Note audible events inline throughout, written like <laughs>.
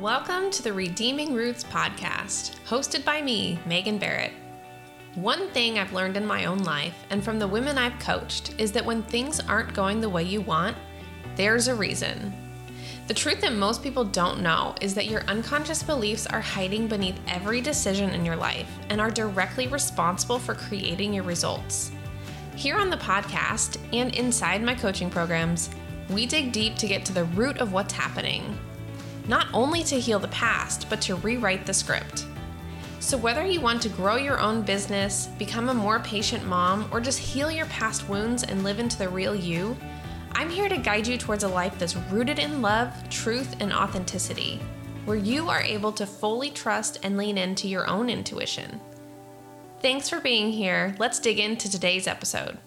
Welcome to the Redeeming Roots podcast, hosted by me, Megan Barrett. One thing I've learned in my own life and from the women I've coached is that when things aren't going the way you want, there's a reason. The truth that most people don't know is that your unconscious beliefs are hiding beneath every decision in your life and are directly responsible for creating your results. Here on the podcast and inside my coaching programs, we dig deep to get to the root of what's happening not only to heal the past, but to rewrite the script. So, whether you want to grow your own business, become a more patient mom, or just heal your past wounds and live into the real you, I'm here to guide you towards a life that's rooted in love, truth, and authenticity, where you are able to fully trust and lean into your own intuition. Thanks for being here. Let's dig into today's episode.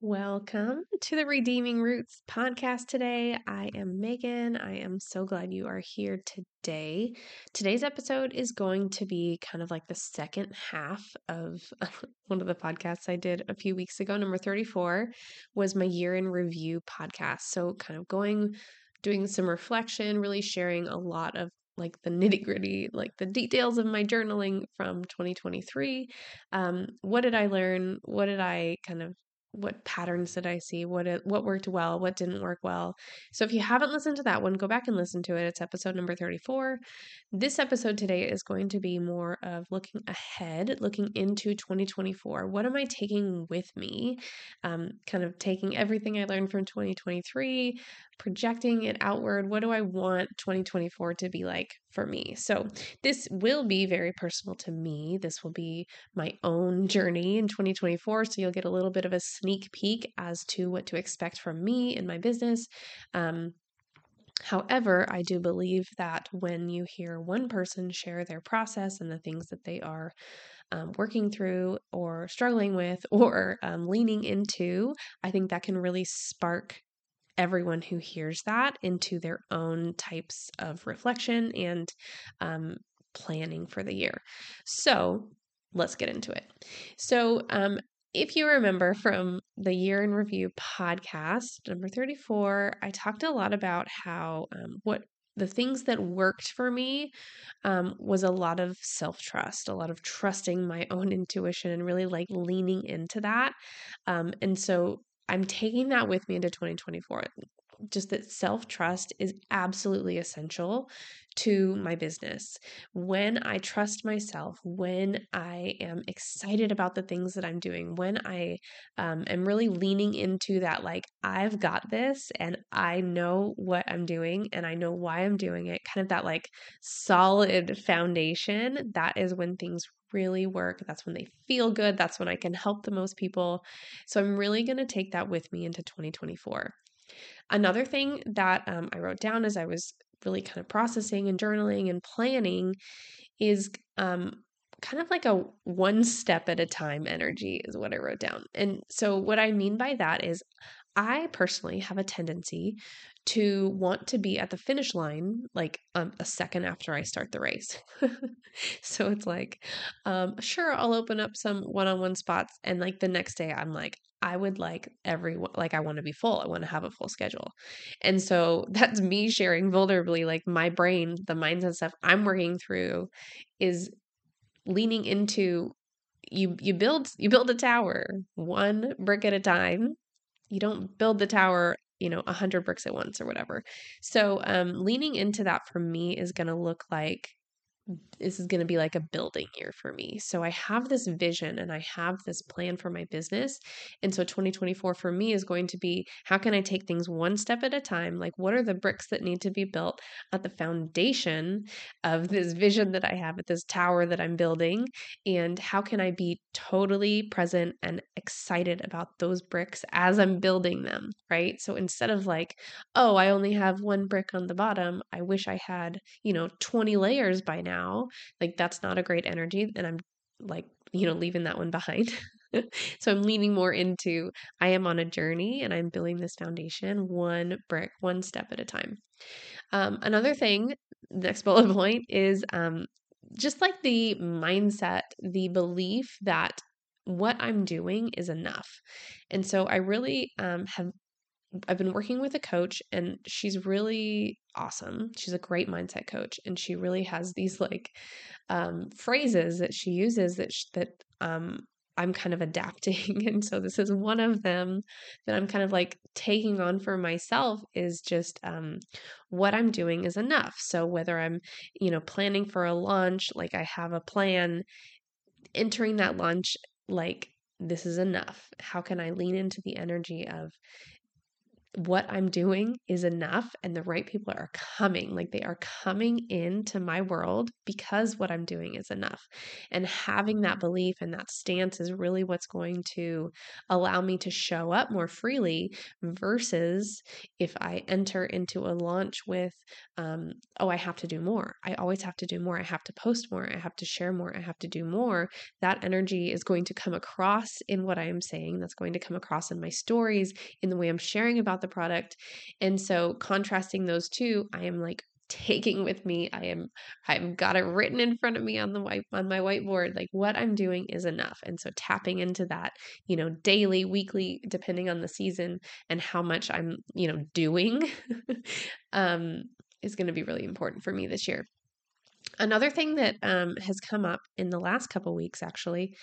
Welcome to the Redeeming Roots podcast today. I am Megan. I am so glad you are here today. Today's episode is going to be kind of like the second half of <laughs> one of the podcasts I did a few weeks ago. Number 34 was my year in review podcast. So, kind of going, doing some reflection, really sharing a lot of like the nitty gritty, like the details of my journaling from 2023. Um, what did I learn? What did I kind of what patterns did I see? What it, what worked well? What didn't work well? So if you haven't listened to that one, go back and listen to it. It's episode number 34. This episode today is going to be more of looking ahead, looking into 2024. What am I taking with me? Um, kind of taking everything I learned from 2023, projecting it outward. What do I want 2024 to be like for me? So, this will be very personal to me. This will be my own journey in 2024. So, you'll get a little bit of a sneak peek as to what to expect from me in my business. Um, However, I do believe that when you hear one person share their process and the things that they are um, working through or struggling with <laughs> or um, leaning into, I think that can really spark everyone who hears that into their own types of reflection and um, planning for the year. So let's get into it. So, um, if you remember from the year in review podcast number 34 i talked a lot about how um, what the things that worked for me um, was a lot of self trust, a lot of trusting my own intuition and really like leaning into that. Um, and so I'm taking that with me into 2024. Just that self trust is absolutely essential to my business. When I trust myself, when I am excited about the things that I'm doing, when I um, am really leaning into that, like, I've got this and I know what I'm doing and I know why I'm doing it, kind of that like solid foundation, that is when things really work. That's when they feel good. That's when I can help the most people. So I'm really going to take that with me into 2024. Another thing that um, I wrote down as I was really kind of processing and journaling and planning is um, kind of like a one step at a time energy, is what I wrote down. And so, what I mean by that is, I personally have a tendency to want to be at the finish line like um, a second after I start the race. <laughs> so it's like, um, sure, I'll open up some one on one spots. And like the next day, I'm like, I would like everyone, like, I want to be full. I want to have a full schedule. And so <laughs> that's me sharing vulnerably, like, my brain, the mindset stuff I'm working through is leaning into you you build you build a tower one brick at a time you don't build the tower you know, a hundred bricks at once or whatever. So, um, leaning into that for me is going to look like this is going to be like a building year for me. So I have this vision and I have this plan for my business. And so 2024 for me is going to be how can I take things one step at a time? Like, what are the bricks that need to be built at the foundation of this vision that I have at this tower that I'm building? And how can I be totally present and excited about those bricks as I'm building them? Right. So instead of like, oh, I only have one brick on the bottom, I wish I had, you know, 20 layers by now now like that's not a great energy and i'm like you know leaving that one behind. <laughs> So i'm leaning more into i am on a journey and i'm building this foundation one brick one step at a time. Um, another thing next <laughs> bullet point is um, just like the mindset the belief that what i'm doing is enough. And so i really um, have I've been working with a coach and she's really awesome. She's a great mindset coach and she really has these like um, phrases that she uses that sh- that um, I'm kind of adapting. <laughs> And so this is one of them that I'm kind of like taking on for myself is just um, what I'm doing is enough. So whether I'm, you know, planning for a launch, like I have a plan, entering that launch, like this is enough. How can I lean into the energy of what I'm doing is enough and the right people are coming. Like they are coming into my world because what I'm doing is enough. And having that belief and that stance is really what's going to allow me to show up more freely versus if I enter into a launch with, um, oh, I have to do more. I always have to do more. I have to post more. I have to share more. I have to do more. That energy is going to come across in what I am saying. That's going to come across in my stories, in the way I'm sharing about the the product. And so contrasting those two, I am like taking with me. I am I've got it written in front of me on the white on my whiteboard like what I'm doing is enough. And so tapping into that, you know, daily, weekly depending on the season and how much I'm, you know, doing <laughs> um is going to be really important for me this year. Another thing that um, has come up in the last couple weeks actually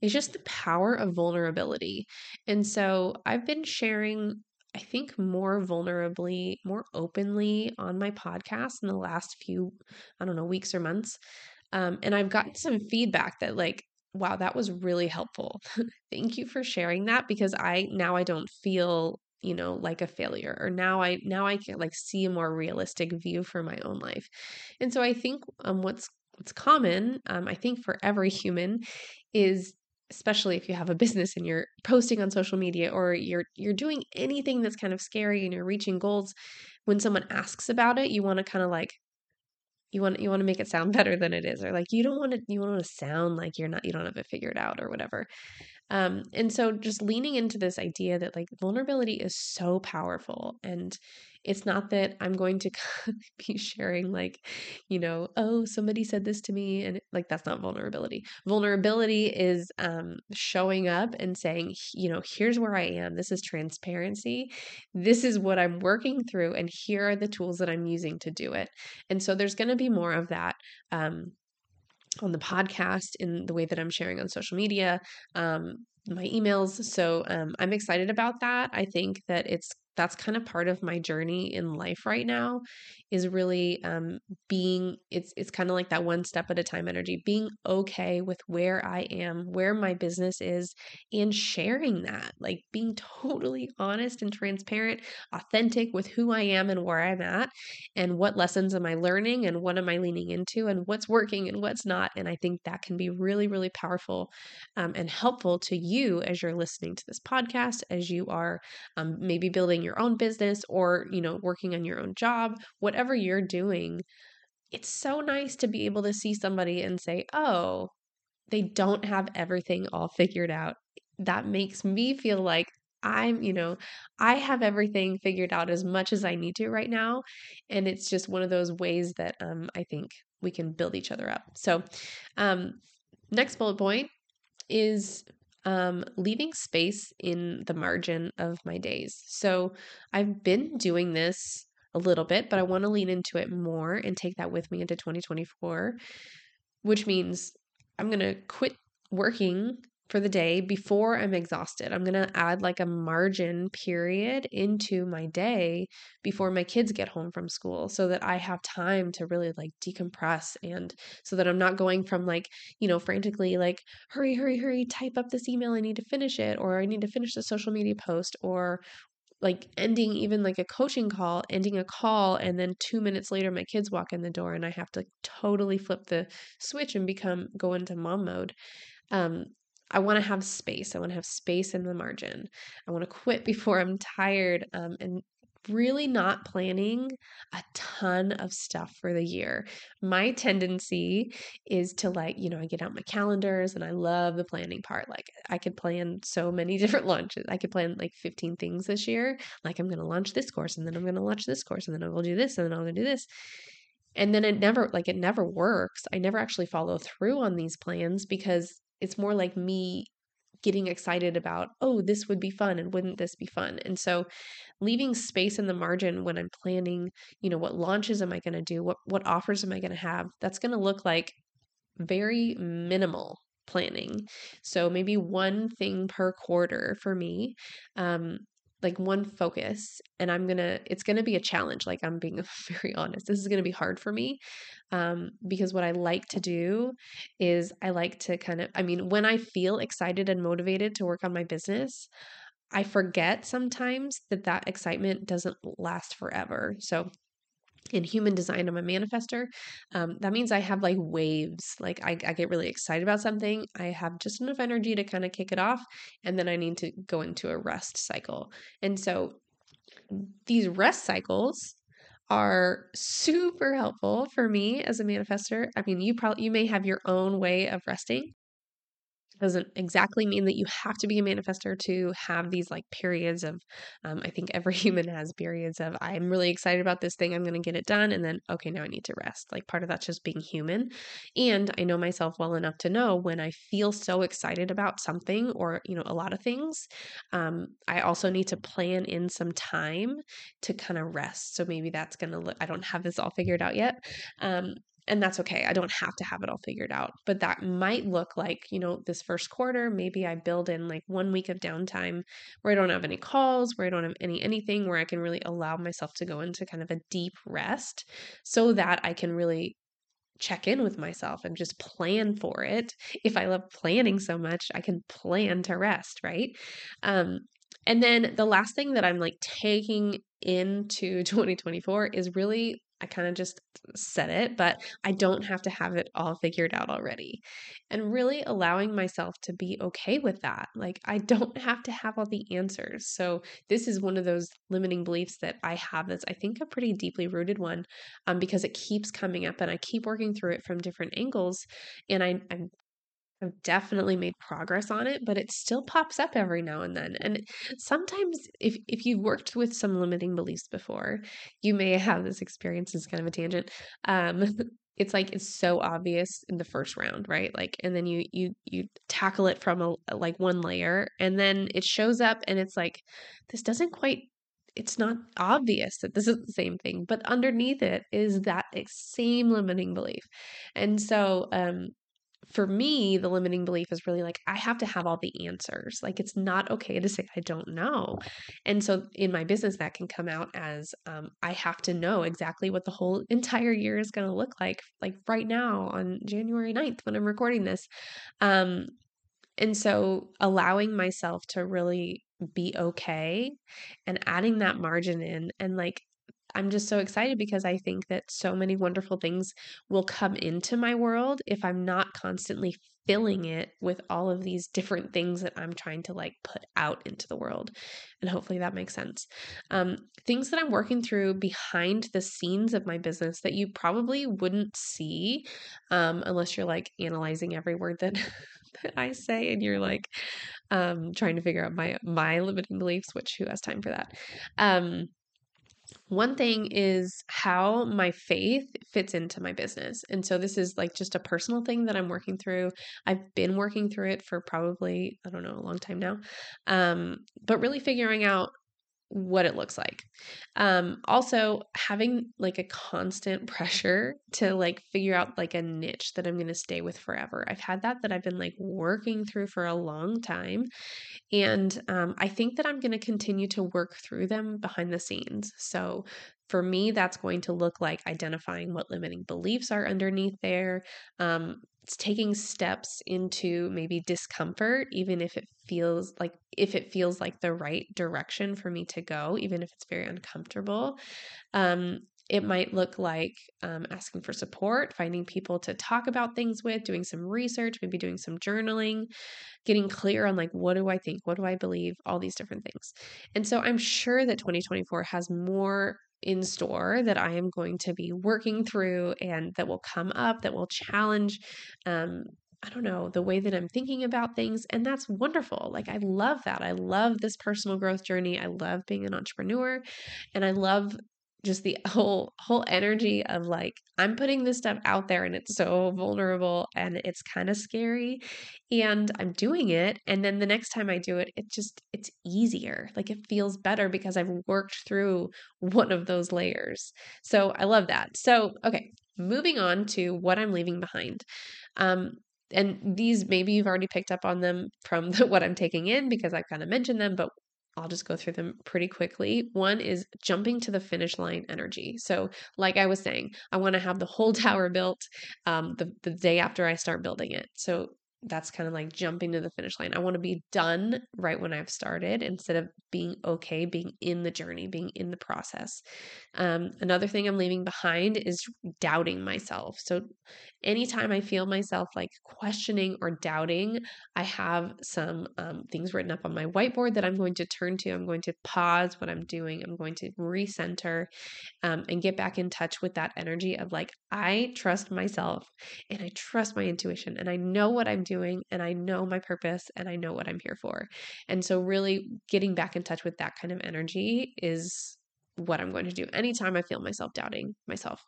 is just the power of vulnerability. And so I've been sharing I think more vulnerably, more openly on my podcast in the last few, I don't know, weeks or months. Um, and I've gotten some feedback that, like, wow, that was really helpful. <laughs> Thank you for sharing that because I now I don't feel you know like a failure or now i now i can like see a more realistic view for my own life and so i think um what's what's common um i think for every <laughs> human is especially if you have a business and you're posting on social media or you're you're doing anything that's kind of scary and you're reaching goals when someone asks about it you want to kind of like you want you want to make it sound <laughs> better than it is or like you don't want to you want to sound like you're not you don't have it figured out or whatever um, and so just leaning into this idea that like vulnerability is so powerful and it's not that I'm going to <laughs> be sharing, like, you know, oh, somebody said this to me. And like, that's not vulnerability. Vulnerability is um, showing up and saying, you know, here's where I am. This is transparency. This is what I'm working through. And here are the tools that I'm using to do it. And so there's going to be more of that. Um, on the podcast in the way that I'm sharing on social media, um, my emails. So um, I'm excited about that. I think that it's that's kind of part of my journey in life right now is really um, being it's it's kind of like that one step at a time energy being okay with where i am where my business is and sharing that like being totally honest and transparent authentic with who i am and where i'm at and what lessons am i learning and what am i leaning into and what's working and what's not and i think that can be really really powerful um, and helpful to you as you're listening to this podcast as you are um, maybe building your own business or, you know, working on your own job, whatever you're doing, it's so nice to be able to see somebody and say, oh, they don't have everything all figured out. That makes me feel like I'm, you know, I have everything figured out as much as I need to right now. And it's just one of those ways that um, I think we can build each other up. So, um, next bullet point is um, leaving space in the margin of my days. So I've been doing this a little bit, but I want to lean into it more and take that with me into 2024, which means I'm going to quit working for the day before I'm exhausted. I'm going to add like a margin period into my day before my kids get home from school so that I have time to really like decompress and so that I'm not going from like, you know, frantically like, hurry, hurry, hurry, type up this email. I need to finish it, or I need to finish the social media post, or like ending even like a coaching call, ending a call, and then two minutes later, my kids walk in the door and I have to totally flip the switch and become go into mom mode. Um, I want to have space. I want to have space in the margin. I want to quit before I'm tired um, and really not planning a ton of stuff for the year. My tendency is to like, you know, I get out my calendars and I love the planning part. Like I could plan so many <laughs> different launches. I could plan like 15 things this year. Like I'm going to launch this course and then I'm going to launch this course and then I will do this and then I'm going to do this. And then it never like it never works. I never actually follow through on these plans because it's more like me getting excited about, oh, this would be fun and wouldn't this be fun? And so leaving space in the margin when I'm planning, you know, what launches am I going to do? What what offers am I going to have? That's going to look like very minimal planning. So maybe one thing per quarter for me. Um, like one focus and i'm gonna it's gonna be a challenge like i'm being <laughs> very honest this is gonna be hard for me um, because what i like to do is i like to kind of i mean when i feel excited and motivated to work on my business i forget sometimes that that excitement doesn't last forever so in human design i'm a manifester um, that means i have like waves like I, I get really excited about something i have just enough energy to kind of kick it off and then i need to go into a rest cycle. And so these rest cycles are super helpful for me as a manifester. I mean you probably you may have your own way of resting doesn't exactly mean that you have to be a manifester to have these like periods of um, i think every <laughs> human has periods of i'm really excited about this thing i'm going to get it done and then okay now i need to rest. Like part of that's just being human. And i know myself well enough to know when i feel so excited about something or you know a lot of things um, i also need to plan in some time to kind of rest. So maybe that's going to look i don't have this all figured out yet. Um, and that's okay. I don't have to have it all figured out, but that might look like, you know, this first quarter, maybe I build in like one week of downtime where I don't have any calls, where I don't have any anything, where I can really allow myself to go into kind of a deep rest so that I can really check in with myself and just plan for it. If I love planning so much, I can plan to rest, right? Um, and then the last thing that I'm like taking into <laughs> 2024 is really I kind of just said it, but I don't have to have it all figured out already. And really allowing myself to be okay with that. Like, I don't have to have all the answers. So, this is one of those limiting beliefs that I have that's, I think, a pretty deeply rooted one um, because it keeps coming up and I keep working through it from different angles. And I, I'm I've definitely made progress on it, but it still pops up every now and then. And sometimes if if you've worked with some limiting beliefs before, you may have this experience as kind of a tangent. Um <laughs> it's like it's so obvious in the first round, right? Like and then you you you tackle it from a like one layer and then it shows up and it's like this doesn't quite it's not obvious that this is the same thing, but underneath it is that same limiting belief. And so um for me, the limiting belief is really like, I have to have all the answers. Like, it's not okay to say, I don't know. And so in my business, that can come out as um, I have to know exactly what the whole entire year is going to look like, like right now on January 9th when I'm recording this. Um, and so allowing myself to really be okay and adding that margin in and like I'm just so excited because I think that so many wonderful things will come into my world if I'm not constantly filling it with all of these different things that I'm trying to like put out into the world. And hopefully that makes sense. Um, things that I'm working through behind the scenes of my business that you probably wouldn't see um, unless you're like analyzing every word that. <laughs> that I say and you're like um trying to figure out my my limiting beliefs which who has time for that um one thing is how my faith fits into my business. And so this is like just a personal thing that I'm working through. I've been working through it for probably, I don't know, a long time now. Um, but really figuring out what it looks like. Um, also having like a constant <laughs> pressure to like figure out like a niche that I'm going to stay with forever. I've had that that I've been like working through for a long time. And um, I think that I'm going to continue to work through them behind the scenes. So for me, that's going to look like identifying what limiting beliefs are underneath there, um, it's taking steps into maybe discomfort even if it feels like if it feels like the right direction for me to go even if it's very uncomfortable. Um, it might look like um, asking for support finding people to talk about things with doing some research maybe doing some journaling getting clear on like what do i think? What do i believe? All these different things. And so i'm sure that 2024 has more in store that I am going to be working through and that will come up that will challenge um, I don't know, the way that I'm thinking about things. And that's wonderful. Like, I love that. I love this personal growth journey. I love being an entrepreneur and I love just the <laughs> whole whole energy of like I'm putting this stuff out there and it's so vulnerable and it's kind of scary and I'm doing it and then the next time I do it it just it's easier. Like it feels better because I've worked through <laughs> one of those layers. So I love that. So okay moving on to what I'm leaving behind. Um and these maybe you've already picked up on them from the, <laughs> what I'm taking in because I've kind of mentioned them, but I'll just go through them pretty quickly. One is jumping to the finish line energy. So, like I was saying, I want to have the whole <laughs> tower built um, the, the day after I start building it. So, that's kind of like jumping to the finish line. I want to be done right when I've started instead of being okay, being in the journey, being in the process. Um, another thing I'm leaving behind is doubting myself. So, anytime I feel myself like questioning or doubting, I have some um, things written up on my whiteboard that I'm going to turn to. I'm going to pause what I'm doing, I'm going to recenter um, and get back in touch with that energy of like, I trust myself and I trust my intuition and I know what I'm doing doing and I know my purpose and I know what I'm here for. And so, really getting back in touch with that kind of energy is what I'm going to do anytime I feel myself doubting myself.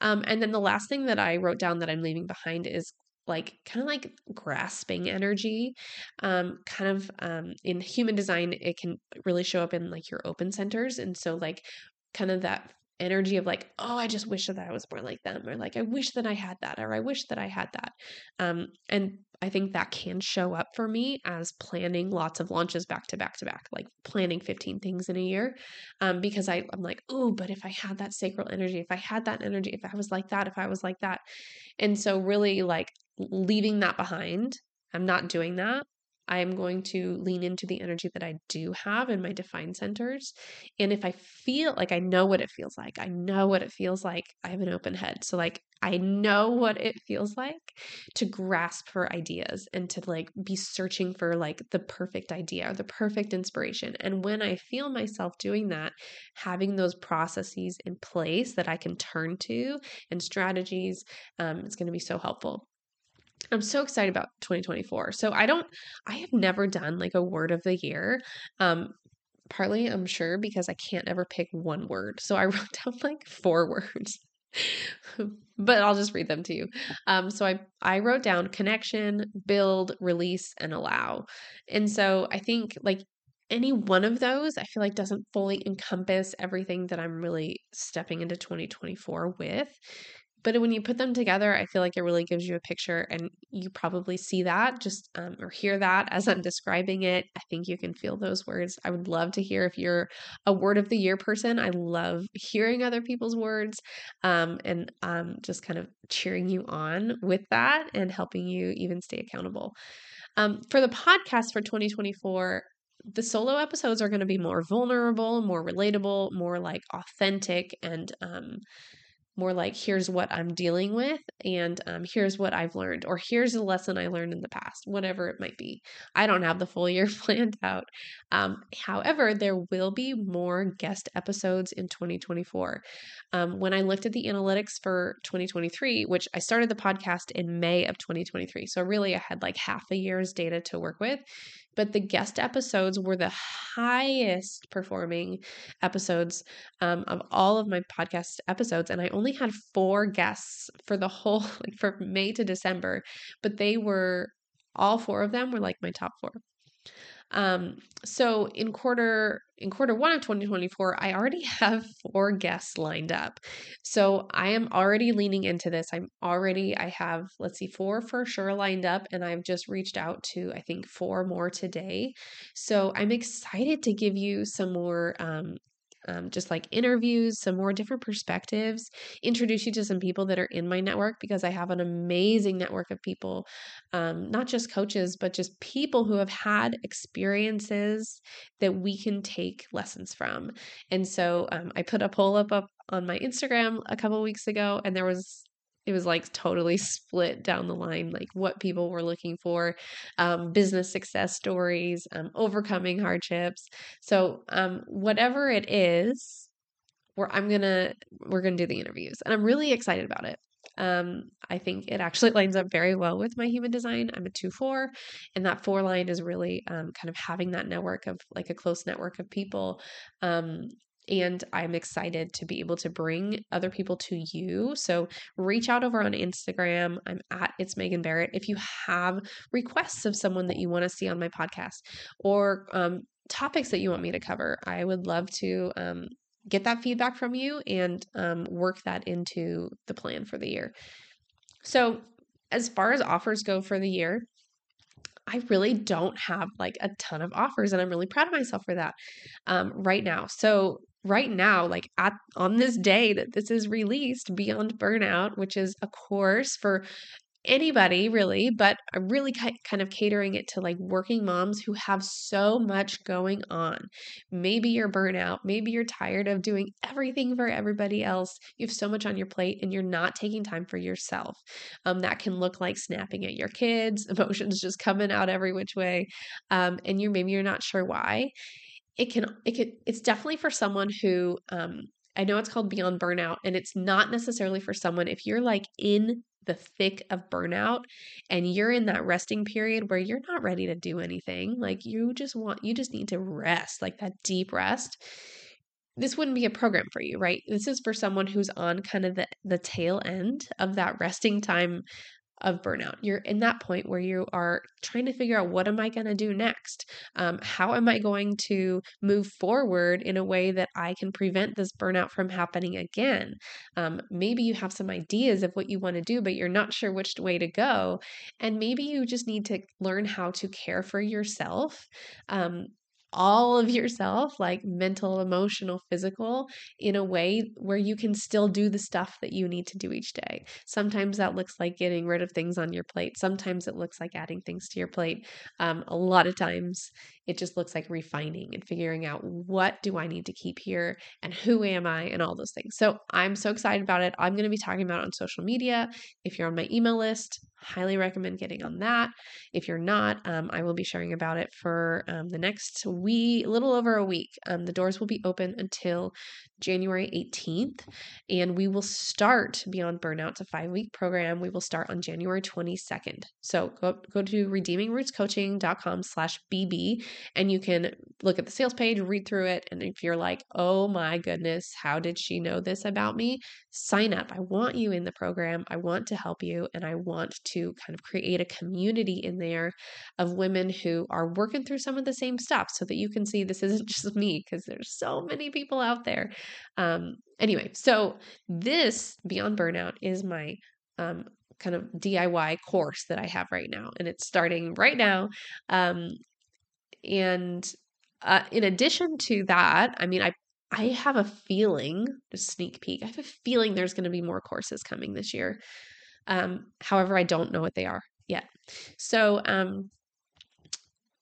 Um, and then the last thing that I wrote down that I'm leaving behind is like kind of like grasping energy um kind of um in human design it can really show up in like your open centers. And so like kind of that energy of like, oh, I just wish that I was more like them, or like, I wish that I had that, or I wish that I had that. Um, and I think that can show up for me as planning lots of launches back to back to back, like planning 15 things in a year. Um, because I, I'm like, oh, but if I had that sacral energy, if I had that energy, if I was like that, if I was like that. And so, really, like leaving that behind, I'm not doing that. I am going to lean into the energy that I do have in my defined centers. And if I feel like I know what it feels like, I know what it feels like, I have an open head. So, like, I know what it feels like to grasp for ideas and to like be searching for like the perfect idea or the perfect inspiration. And when I feel myself doing that, having those processes in place that I can turn to and strategies, um, it's going to be so helpful. I'm so excited about 2024. So I don't I have never done like a word of the year. Um partly I'm sure because I can't ever pick one word. So I <laughs> wrote down like four words. <laughs> but I'll just read them to you. Um so I I wrote down connection, build, release and allow. And so I think like any one of those I feel like doesn't fully encompass everything that I'm really stepping into 2024 with but when you put them together, I feel like it really gives you a picture, and you probably see that just um, or hear that as I'm describing it. I think you can feel those words. I would love to hear if you're a word of the year person. I love hearing other people's words um, and um, just kind of cheering you on with that and helping you even stay accountable. Um, for the podcast for 2024, the solo episodes are going to be more vulnerable, more relatable, more like authentic, and um, more like here's what i'm dealing with and um, here's what i've learned or here's a lesson i learned in the past whatever it might be. I don't have the full year <laughs> planned out. Um, however there will be more guest episodes in 2024 um, when i looked at the analytics for 2023 which i started the podcast in may of 2023 so really i had like half a year's data to work with but the guest episodes were the highest performing episodes um, of all of my podcast episodes. And I only had four guests for the whole, <laughs> like for May to December, but they were all four of them were like my top four. Um, so in quarter in quarter one of 2024, I already <laughs> have four guests lined up. So I am already leaning into this. I'm already, I have, let's see, four for sure lined up, and I've just reached out to, I think, four more today. So I'm excited to give you some more um, um, just like interviews, some more different perspectives, introduce you to some people that are in my network because I have an amazing network of people, um, not just coaches, but just people who have had experiences that we can take lessons from. And so um, I put a poll up, up on my Instagram a couple weeks ago, and there was it was like totally split down the line like what people were looking for um, business success stories um, overcoming hardships so um, whatever it is where i'm gonna we're gonna do the interviews and i'm really excited about it um, I think it actually <laughs> lines up very well with my human design. I'm a 2 4, and that four line is really um, kind of having that network of like a close network of people um, and I'm excited to be able to bring other people to you. So reach out over on Instagram. I'm at It's Megan Barrett. If you have requests of someone that you want to see on my podcast or um, topics that you want me to cover, I would love to um, get that feedback from you and um, work that into the plan for the year. So, as far as offers go for the year, I really don't have like a ton of offers, and I'm really proud of myself for that um, right now. So, right now, like at on this day that this is released, Beyond Burnout, which is a course for anybody really, but I'm really kind of catering it to like working moms who have so much going on. Maybe you're burnout, maybe you're tired of doing everything for everybody else. You have so much on your plate and you're not taking time for yourself. Um, that can look like snapping at your kids, <laughs> emotions just coming out every which way, um, and you're maybe you're not sure why. It can it can it's definitely for someone who um, I know it's called Beyond Burnout, and it's not necessarily for someone if you're like in the thick of burnout and you're in that resting period where you're not ready to do anything like you just want you just need to rest like that deep rest this wouldn't be a program for you right? This is for someone who's on kind of the the tail end of that resting time of burnout. You're in that point where you are trying to figure out what am I going to do next? Um, how am I going to move forward in a way that I can prevent this burnout from happening again? Um, maybe you have some ideas of what you want to do, but you're not sure which way to go. And maybe you just need to learn how to care for yourself um, all of yourself, like mental, emotional, physical, in a way where you can still do the stuff that you need to do each day. Sometimes that looks like getting rid of things on your plate. Sometimes it looks like adding things to your plate. Um, a lot of times it just looks like refining and figuring out what do I need to keep here and who am I and all those things. So I'm so excited about it. I'm going to be talking about it on social media. If you're on my email list, highly recommend getting on that. If you're not, um, I will be sharing about it for um, the next week, a little over a week. Um, the doors will be open until January 18th, and we will start Beyond Burnout. It's a five week program. We will start on January 22nd. So go, go to redeemingrootscoaching.com slash BB, and you can look at the sales page, read through it, and if you're like, oh my goodness, how did she know this about me? Sign up. I want you in the program. I want to help you, and I want to kind of create a community in there of women who are working through some of the same stuff so that you can see this isn't <laughs> just me because there's so many people out there. Um, anyway, so this Beyond Burnout is my um, kind of DIY course that I have right now, and it's starting right now. Um, and uh, in addition to that, I mean, I I have a feeling, just sneak peek, I have a feeling there's going to be more courses coming this year. Um, however, I don't know what they are yet. So, um,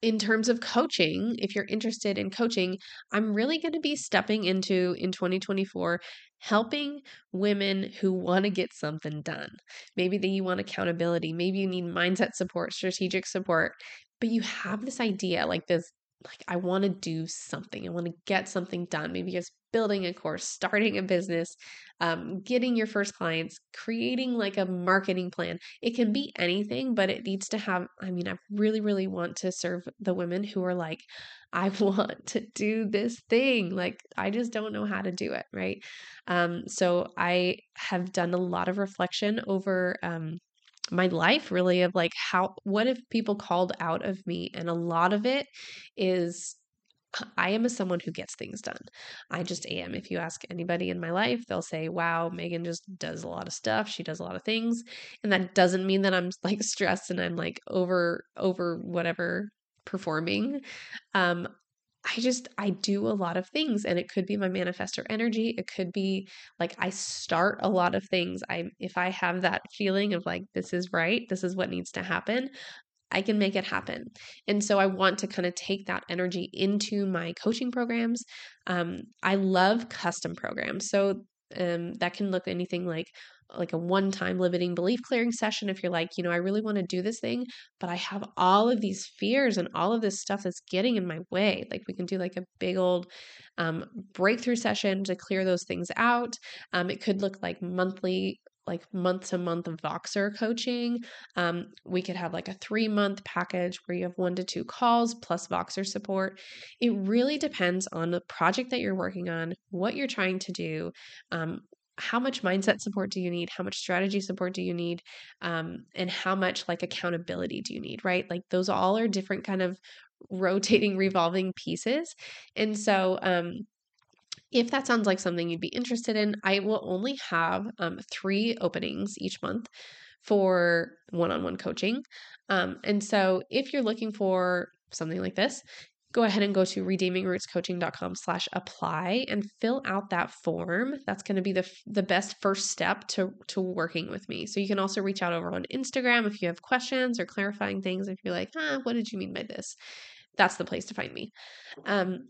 in terms of coaching, if you're interested in coaching, I'm really going to be stepping into in 2024 helping women who want to get something done. Maybe that you want accountability, maybe you need mindset support, strategic support, but you have this idea like this like I want to do something. I want to get something done. Maybe it's building a course, starting a business, um, getting your first clients, creating like a marketing plan. It can be anything, but it needs to have. I mean, I really, really want to serve the women who are like, I <laughs> want to do this thing. Like, I just don't know how to do it. Right. Um, so I have done a lot of reflection over um, my life really of like how what if people called out of me and a lot of it is I am a someone who gets things done. I just am. If you ask anybody in my life, they'll say, "Wow, Megan just does a lot of stuff. She does a lot of things." And that doesn't mean that I'm like stressed and I'm like over over whatever performing. Um I just I do a lot of things and it could be my manifestor energy. It could be like I start a lot of things. I if I have that feeling of like this is right, this is what needs to happen, I can make it happen. And so I want to kind of take that energy into my coaching programs. Um, I love custom programs. So um, that can look anything like like a one time limiting belief clearing session if you're like, you know, I really want to do this thing, but I have all of these fears and all of this stuff that's getting in my way. Like we can do like a big old um, breakthrough session to clear those things out. Um, it could look like monthly like month to month Voxer coaching. Um, we could have like a three month package where you have one to two calls plus Voxer support. It really depends on the project that you're working on, what you're trying to do, um, how much mindset support do you need how much strategy support do you need um, and how much like accountability do you need right like those all are different kind of rotating revolving pieces and so um, if that sounds like something you'd be interested in i will only have um, three openings each month for one-on-one coaching. Um, and so if you're looking for something like this go ahead and go to redeemingrootscoaching.com slash apply and fill out that form. That's going to be the, the best first step to, to working with me. So you can also reach out over on instagram if you have questions or clarifying things if you're like ah, what did you mean by this? That's the place to find me. Um,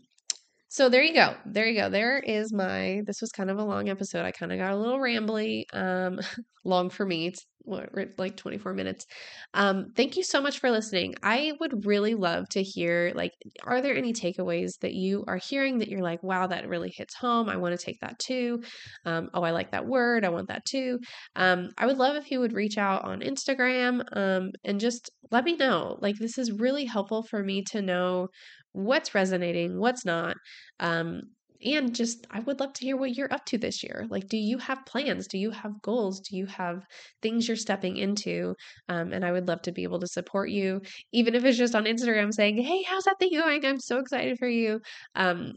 so there you go. There you go. There is my this was kind of a long episode. I kind of got a little rambly. Um <laughs> long for me. It's what, like 24 minutes. Um thank you so much for listening. I would really love to hear like are there any takeaways that you are hearing that you're like, "Wow, that really hits home. I want to take that too." Um oh, I like that word. I want that too. Um I would love if you would reach out on Instagram um and just let me know. Like this is really helpful for me to know what's resonating, what's not. Um, and just, I would love to hear what you're up to this year. Like, do you have plans? Do you have goals? Do you have things you're stepping into? Um, and I would love to be able to support you, even if it's just on Instagram saying, Hey, how's that thing going? I'm so excited for you. Um,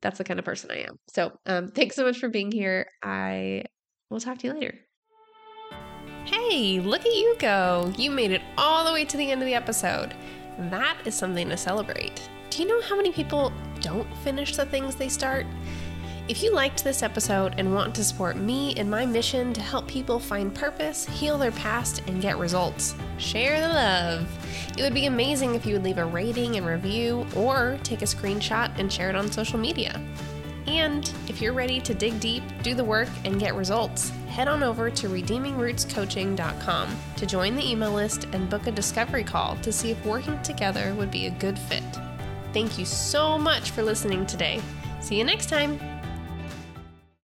that's the kind of person I am. So, um, thanks so much for being here. I will talk to you later. Hey, look at you go! You made it all the way to the end of the episode. That is something to celebrate. Do you know how many people don't finish the things they start? If you liked this episode and want to support me in my mission to help people find purpose, heal their past, and get results, share the love. It would be amazing if you would leave a rating and review or take a screenshot and share it on social media. And if you're ready to dig deep, do the work, and get results, head on over to redeemingrootscoaching.com to join the email list and book a discovery call to see if working together would be a good fit. Thank you so much for listening today. See you next time.